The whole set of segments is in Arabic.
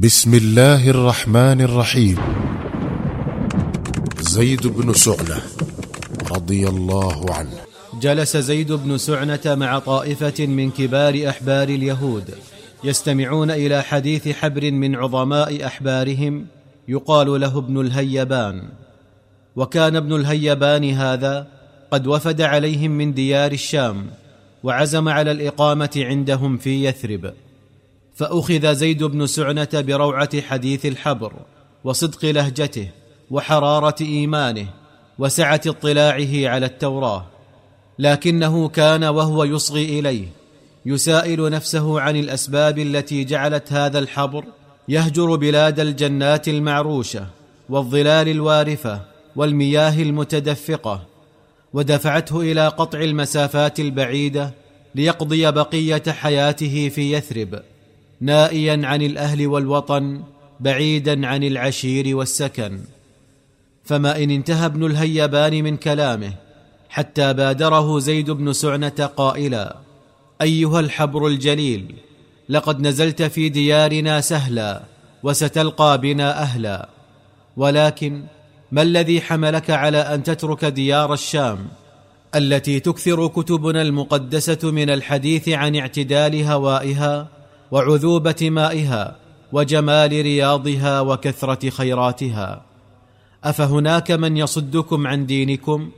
بسم الله الرحمن الرحيم. زيد بن سعنة رضي الله عنه. جلس زيد بن سعنة مع طائفة من كبار أحبار اليهود يستمعون إلى حديث حبر من عظماء أحبارهم يقال له ابن الهيبان. وكان ابن الهيبان هذا قد وفد عليهم من ديار الشام وعزم على الإقامة عندهم في يثرب. فأخذ زيد بن سعنة بروعة حديث الحبر وصدق لهجته وحرارة إيمانه وسعة اطلاعه على التوراة لكنه كان وهو يصغي إليه يسائل نفسه عن الأسباب التي جعلت هذا الحبر يهجر بلاد الجنات المعروشة والظلال الوارفة والمياه المتدفقة ودفعته إلى قطع المسافات البعيدة ليقضي بقية حياته في يثرب. نائيا عن الأهل والوطن بعيدا عن العشير والسكن. فما إن انتهى ابن الهيبان من كلامه حتى بادره زيد بن سعنة قائلا أيها الحبر الجليل لقد نزلت في ديارنا سهلا وستلقى بنا أهلا. ولكن ما الذي حملك على أن تترك ديار الشام؟ التي تكثر كتبنا المقدسة من الحديث عن اعتدال هوائها؟ وعذوبة مائها وجمال رياضها وكثرة خيراتها. أفهناك من يصدكم عن دينكم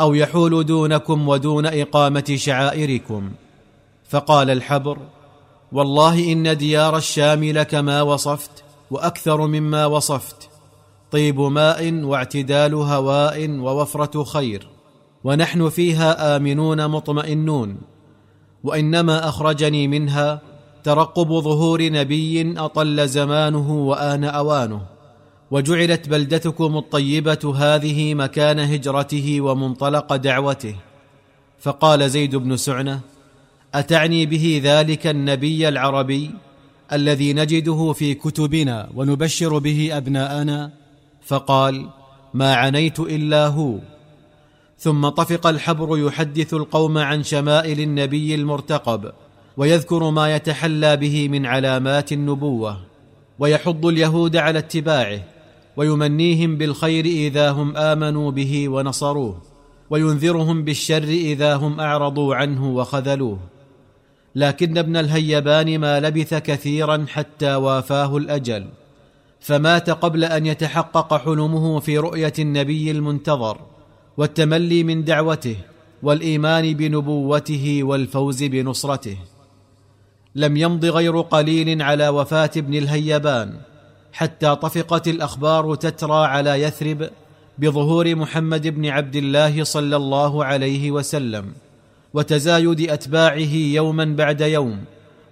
أو يحول دونكم ودون إقامة شعائركم؟ فقال الحبر والله إن ديار الشام لك ما وصفت وأكثر مما وصفت طيب ماء واعتدال هواء ووفرة خير ونحن فيها آمنون مطمئنون وإنما أخرجني منها ترقب ظهور نبي أطل زمانه وآن أوانه. وجعلت بلدتكم الطيبة هذه مكان هجرته ومنطلق دعوته. فقال زيد بن سعنة أتعني به ذلك النبي العربي الذي نجده في كتبنا ونبشر به أبناءنا؟ فقال ما عنيت إلا هو. ثم طفق الحبر يحدث القوم عن شمائل النبي المرتقب. ويذكر ما يتحلى به من علامات النبوة ويحض اليهود على اتباعه ويمنيهم بالخير إذا هم آمنوا به ونصروه وينذرهم بالشر إذا هم أعرضوا عنه وخذلوه. لكن ابن الهيبان ما لبث كثيرا حتى وافاه الأجل فمات قبل أن يتحقق حلمه في رؤية النبي المنتظر والتملي من دعوته والإيمان بنبوته والفوز بنصرته. لم يمض غير قليل على وفاة ابن الهيبان حتى طفقت الأخبار تترى على يثرب بظهور محمد بن عبد الله صلى الله عليه وسلم وتزايد أتباعه يوما بعد يوم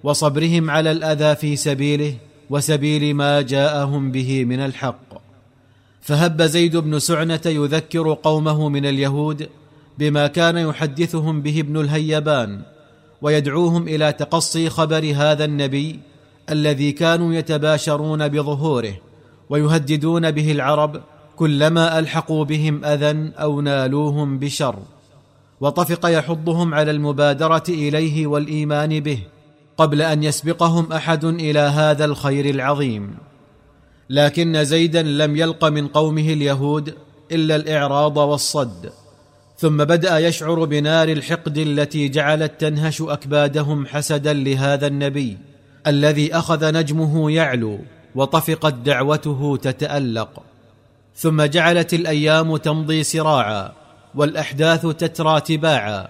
وصبرهم على الأذى في سبيله وسبيل ما جاءهم به من الحق. فهب زيد بن سعنة يذكر قومه من اليهود بما كان يحدثهم به ابن الهيبان ويدعوهم إلى تقصي خبر هذا النبي الذي كانوا يتباشرون بظهوره ويهددون به العرب كلما ألحقوا بهم أذى أو نالوهم بشر. وطفق يحضهم على المبادرة إليه والإيمان به قبل أن يسبقهم أحد إلى هذا الخير العظيم. لكن زيدا لم يلق من قومه اليهود إلا الإعراض والصد. ثم بدأ يشعر بنار الحقد التي جعلت تنهش أكبادهم حسدا لهذا النبي الذي أخذ نجمه يعلو وطفقت دعوته تتألق. ثم جعلت الأيام تمضي سراعا والأحداث تترى تباعا.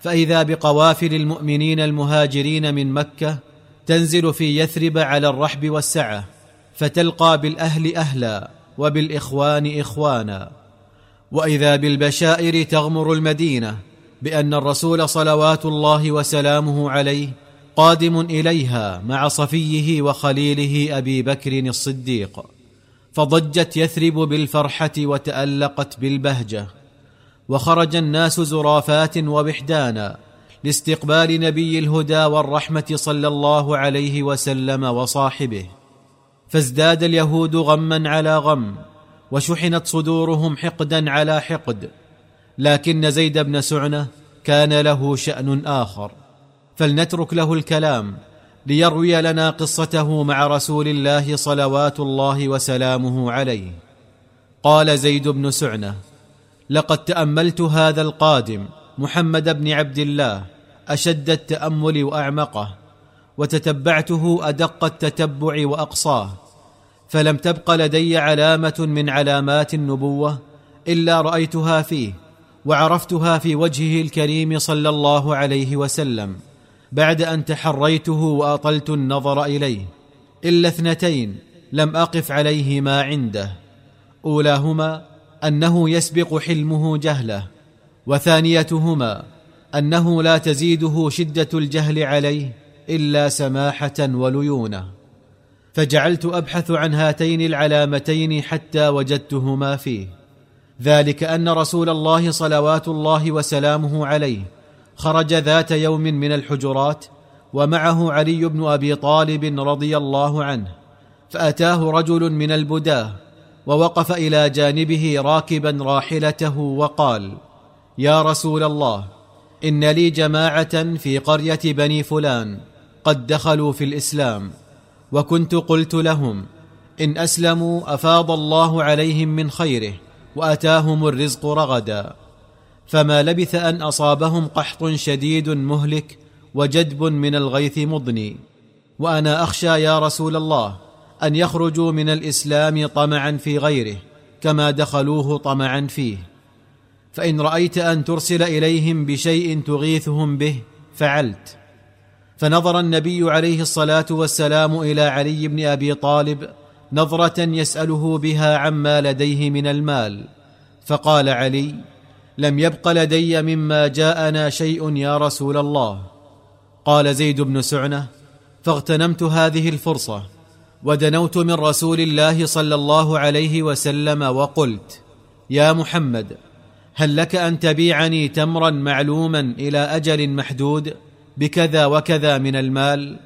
فإذا بقوافل المؤمنين المهاجرين من مكة تنزل في يثرب على الرحب والسعة فتلقى بالأهل أهلا وبالإخوان إخوانا. وإذا بالبشائر تغمر المدينة بأن الرسول صلوات الله وسلامه عليه قادم إليها مع صفيه وخليله أبي بكر الصديق. فضجت يثرب بالفرحة وتألقت بالبهجة. وخرج الناس زرافات ووحدانا لاستقبال نبي الهدى والرحمة صلى الله عليه وسلم وصاحبه. فازداد اليهود غما على غم وشحنت صدورهم حقدا على حقد لكن زيد بن سعنة كان له شأن آخر. فلنترك له الكلام ليروي لنا قصته مع رسول الله صلوات الله وسلامه عليه. قال زيد بن سعنة لقد تأملت هذا القادم محمد بن عبد الله أشد التأمل وأعمقه وتتبعته أدق التتبع وأقصاه فلم تبق لدي علامة من علامات النبوة إلا رأيتها فيه وعرفتها في وجهه الكريم صلى الله عليه وسلم بعد أن تحريته وأطلت النظر إليه. إلا اثنتين لم أقف عليهما عنده. أولاهما أنه يسبق حلمه جهله وثانيتهما أنه لا تزيده شدة الجهل عليه إلا سماحة وليونة. فجعلت أبحث عن هاتين العلامتين حتى وجدتهما فيه. ذلك أن رسول الله صلوات الله وسلامه عليه خرج ذات يوم من الحجرات ومعه علي بن أبي طالب رضي الله عنه فأتاه رجل من البداة ووقف إلى جانبه راكبا راحلته وقال يا رسول الله إن لي جماعة في قرية بني فلان قد دخلوا في الإسلام. وكنت قلت لهم إن أسلموا أفاض الله عليهم من خيره وأتاهم الرزق رغدا. فما لبث أن أصابهم قحط شديد مهلك وجدب من الغيث مضني. وأنا أخشى يا رسول الله أن يخرجوا من الإسلام طمعا في غيره كما دخلوه طمعا فيه. فإن رأيت أن ترسل إليهم بشيء تغيثهم به فعلت. فنظر النبي عليه الصلاة والسلام إلى علي بن أبي طالب نظرة يسأله بها عما لديه من المال. فقال علي لم يبق لدي مما جاءنا شيء يا رسول الله. قال زيد بن سعنة فاغتنمت هذه الفرصة ودنوت من رسول الله صلى الله عليه وسلم وقلت يا محمد هل لك أن تبيعني تمرا معلوما إلى أجل محدود؟ بكذا وكذا من المال؟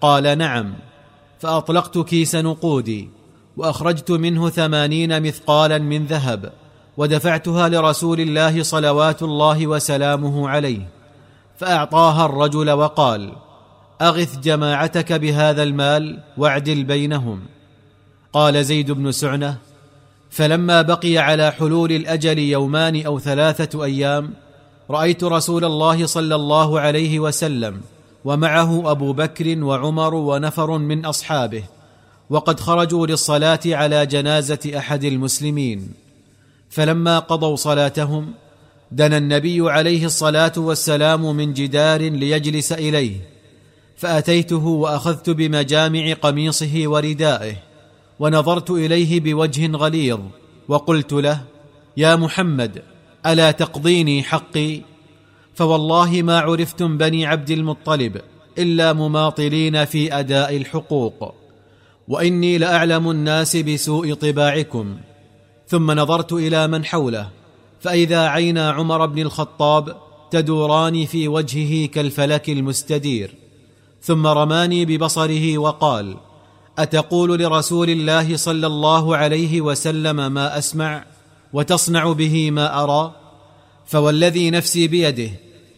قال نعم. فأطلقت كيس نقودي وأخرجت منه ثمانين مثقالا من ذهب ودفعتها لرسول الله صلوات الله وسلامه عليه. فأعطاها الرجل وقال أغث جماعتك بهذا المال واعدل بينهم. قال زيد بن سعنة فلما بقي على حلول الأجل يومان أو ثلاثة أيام رأيت رسول الله صلى الله عليه وسلم ومعه أبو بكر وعمر ونفر من أصحابه وقد خرجوا للصلاة على جنازة أحد المسلمين. فلما قضوا صلاتهم دنا النبي عليه الصلاة والسلام من جدار ليجلس إليه فأتيته وأخذت بمجامع قميصه وردائه ونظرت إليه بوجه غليظ وقلت له يا محمد ألا تقضيني حقي؟ فوالله ما عرفتم بني عبد المطلب إلا مماطلين في أداء الحقوق وإني لأعلم الناس بسوء طباعكم. ثم نظرت إلى من حوله فإذا عينا عمر بن الخطاب تدوران في وجهه كالفلك المستدير. ثم رماني ببصره وقال أتقول لرسول الله صلى الله عليه وسلم ما أسمع؟ وتصنع به ما أرى فوالذي نفسي بيده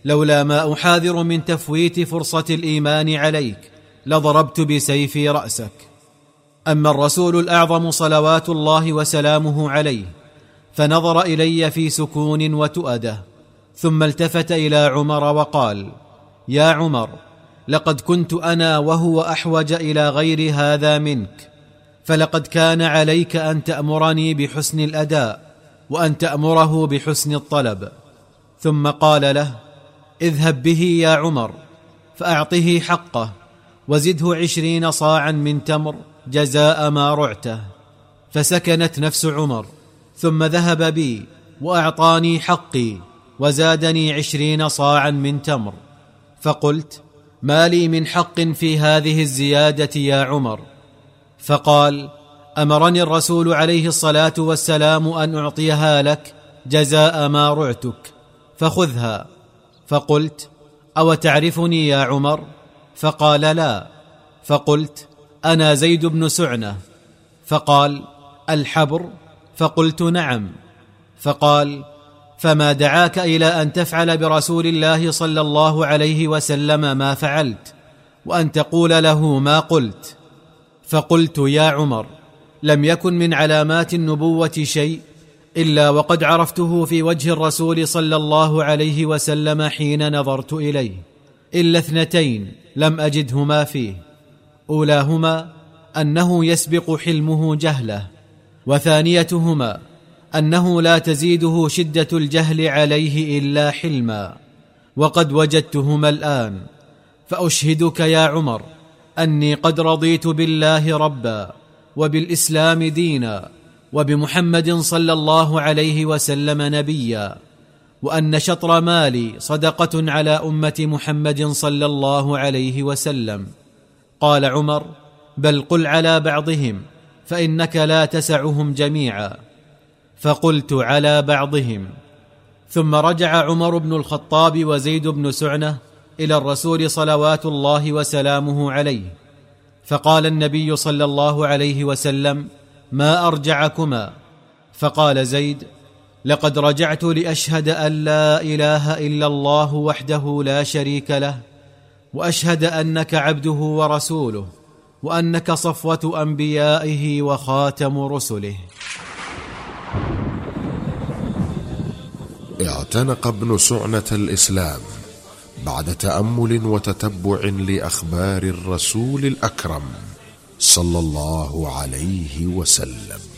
لولا ما أحاذر من تفويت فرصة الإيمان عليك لضربت بسيفي رأسك. أما الرسول الأعظم صلوات الله وسلامه عليه فنظر إلي في سكون وتؤدة ثم التفت إلى عمر وقال يا عمر لقد كنت أنا وهو أحوج إلى غير هذا منك فلقد كان عليك أن تأمرني بحسن الأداء وأن تأمره بحسن الطلب. ثم قال له اذهب به يا عمر فأعطه حقه وزده عشرين صاعا من تمر جزاء ما رعته. فسكنت نفس عمر ثم ذهب بي وأعطاني حقي وزادني عشرين صاعا من تمر. فقلت ما لي من حق في هذه الزيادة يا عمر؟ فقال أمرني الرسول عليه الصلاة والسلام أن أعطيها لك جزاء ما رعتك فخذها. فقلت أو تعرفني يا عمر؟ فقال لا. فقلت أنا زيد بن سعنة. فقال الحبر؟ فقلت نعم. فقال فما دعاك إلى أن تفعل برسول الله صلى الله عليه وسلم ما فعلت وأن تقول له ما قلت. فقلت يا عمر لم يكن من علامات النبوة شيء إلا وقد عرفته في وجه الرسول صلى الله عليه وسلم حين نظرت إليه. إلا اثنتين لم أجدهما فيه. أولاهما أنه يسبق حلمه جهله وثانيتهما أنه لا تزيده شدة الجهل عليه إلا حلما. وقد وجدتهما الآن. فأشهدك يا عمر أني قد رضيت بالله ربا. وبالإسلام دينا وبمحمد صلى الله عليه وسلم نبيا وأن شطر مالي صدقة على أمة محمد صلى الله عليه وسلم. قال عمر بل قل على بعضهم فإنك لا تسعهم جميعا. فقلت على بعضهم. ثم رجع عمر بن الخطاب وزيد بن سعنة إلى الرسول صلوات الله وسلامه عليه. فقال النبي صلى الله عليه وسلم ما أرجعكما؟ فقال زيد لقد رجعت لأشهد أن لا إله إلا الله وحده لا شريك له وأشهد أنك عبده ورسوله وأنك صفوة أنبيائه وخاتم رسله. اعتنق ابن سعنة الإسلام. بعد تأمل وتتبع لأخبار الرسول الأكرم صلى الله عليه وسلم.